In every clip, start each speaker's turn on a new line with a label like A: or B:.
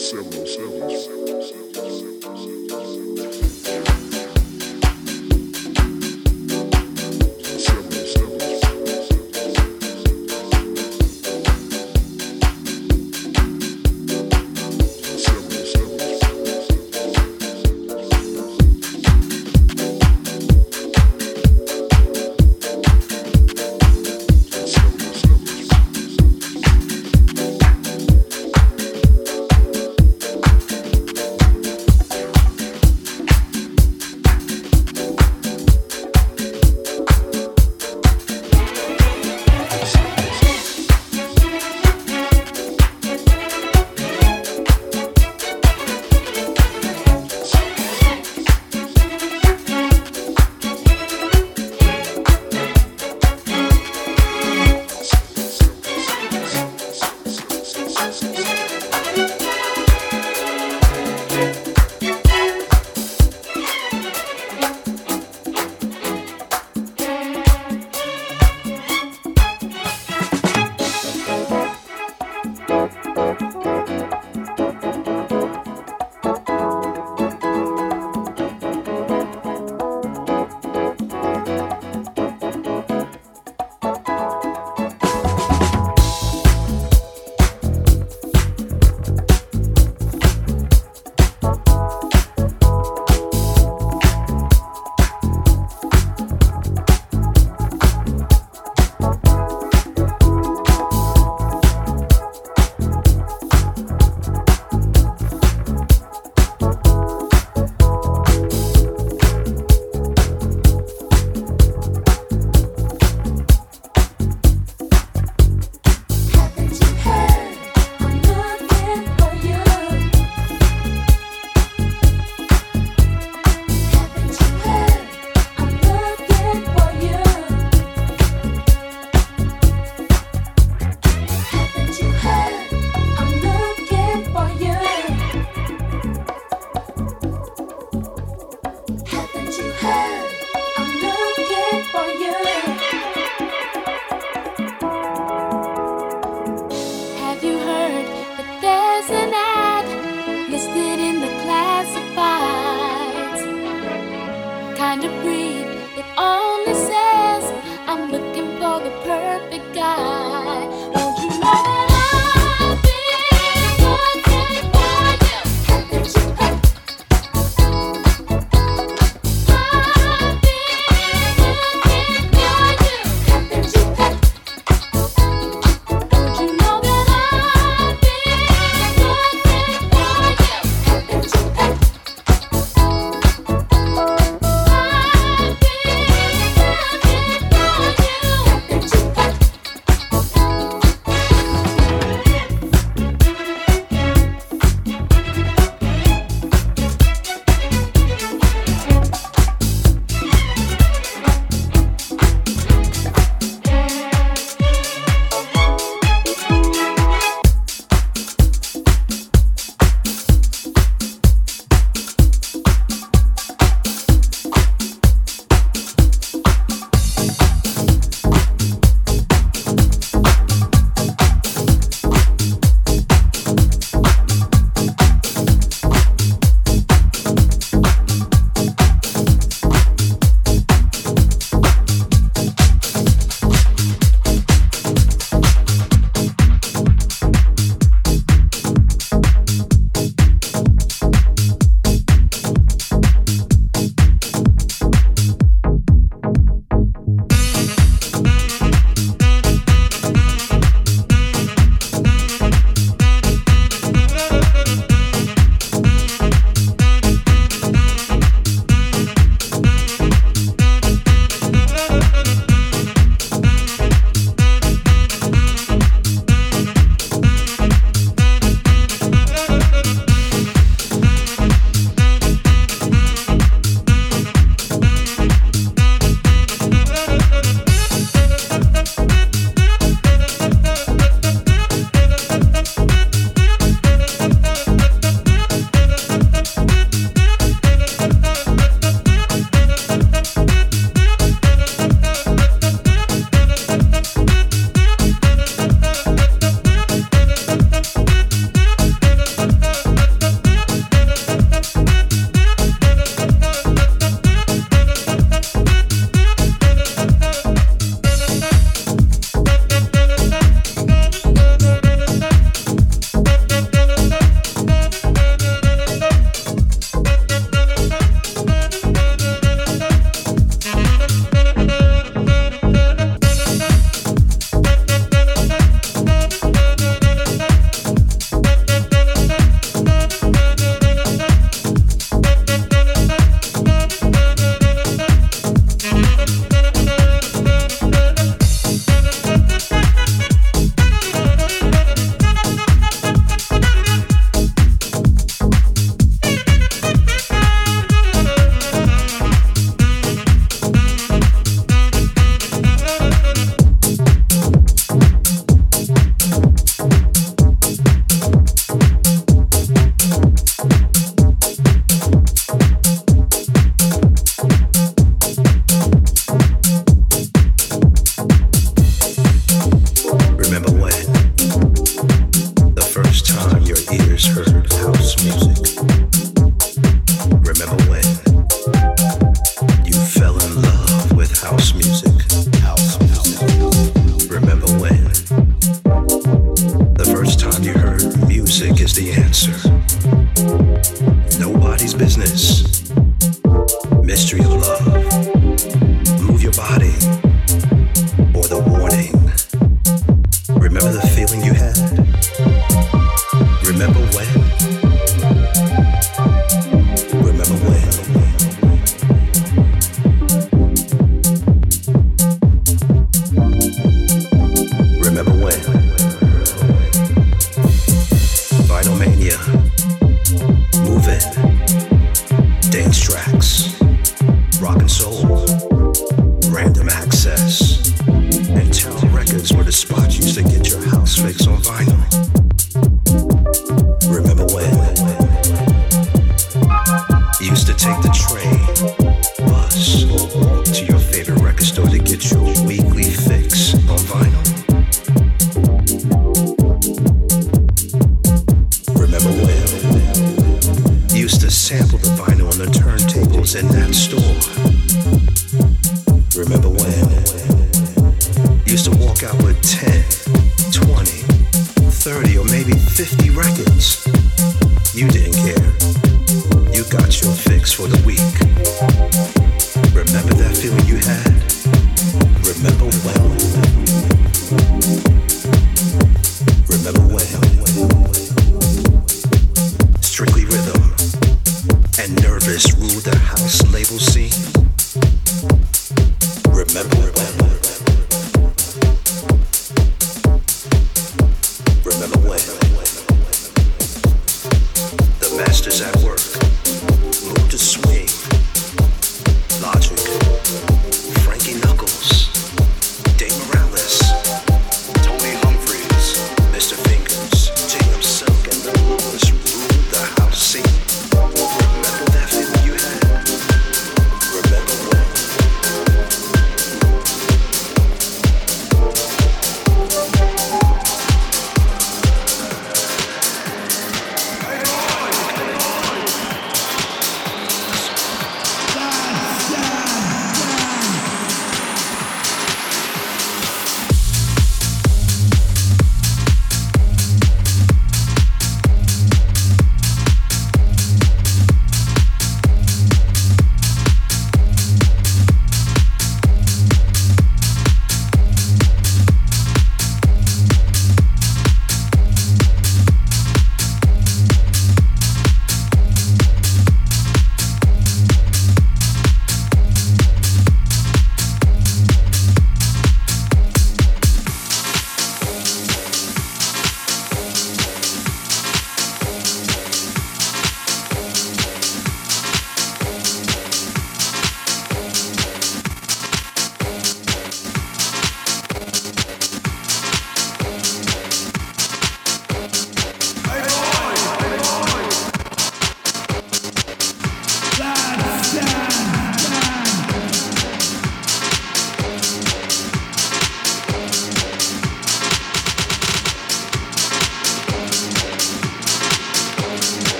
A: several,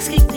A: X